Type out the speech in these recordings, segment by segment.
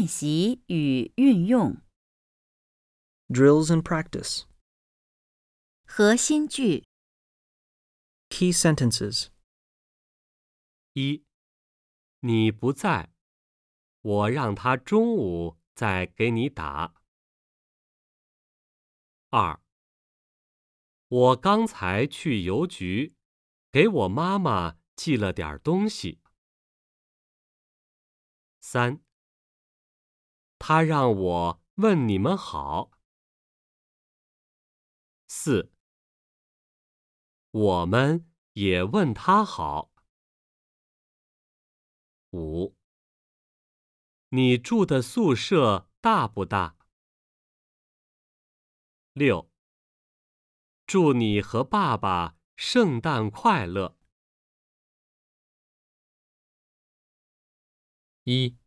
练习与运用 Drills and practice. 核心句 Key sentences. 一，你不在，我让他中午再给你打。二，我刚才去邮局，给我妈妈寄了点东西。三，他让我问你们好。四，我们也问他好。五，你住的宿舍大不大？六，祝你和爸爸圣诞快乐。一、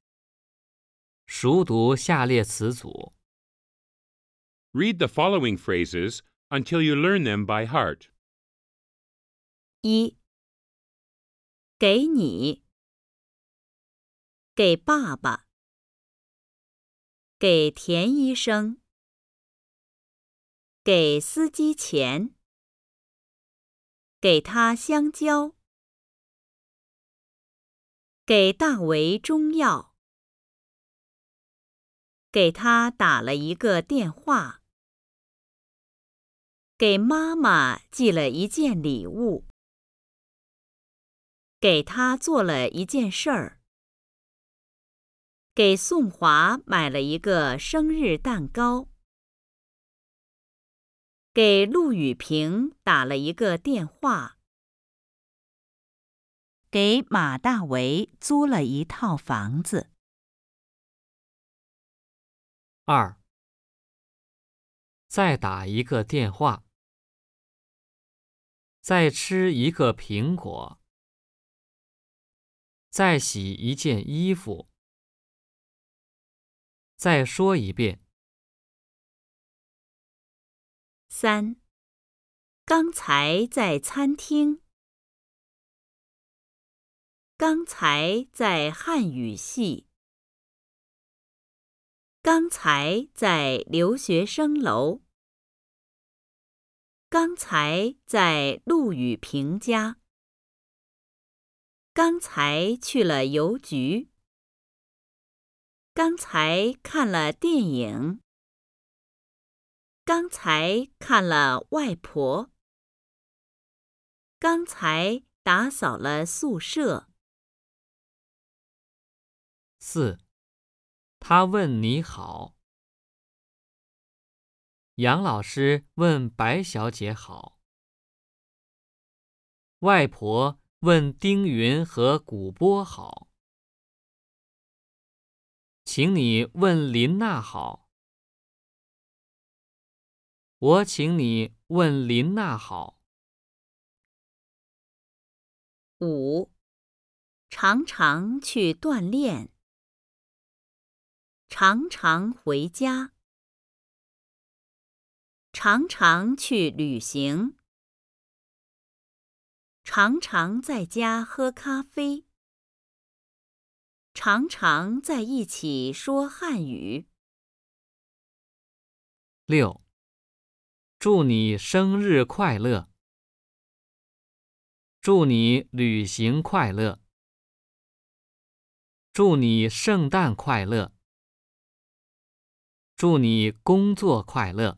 熟读下列词组。Read the following phrases until you learn them by heart. 一，给你，给爸爸，给田医生，给司机钱，给他香蕉，给大为中药，给他打了一个电话，给妈妈寄了一件礼物。给他做了一件事儿，给宋华买了一个生日蛋糕，给陆雨平打了一个电话，给马大为租了一套房子。二、再打一个电话。再吃一个苹果。再洗一件衣服。再说一遍。三，刚才在餐厅。刚才在汉语系。刚才在留学生楼。刚才在陆羽平家。刚才去了邮局。刚才看了电影。刚才看了外婆。刚才打扫了宿舍。四，他问你好。杨老师问白小姐好。外婆问丁云和古波好。请你问林娜好。我请你问林娜好。五，常常去锻炼。常常回家。常常去旅行。常常在家喝咖啡。常常在一起说汉语。六，祝你生日快乐。祝你旅行快乐。祝你圣诞快乐。祝你工作快乐。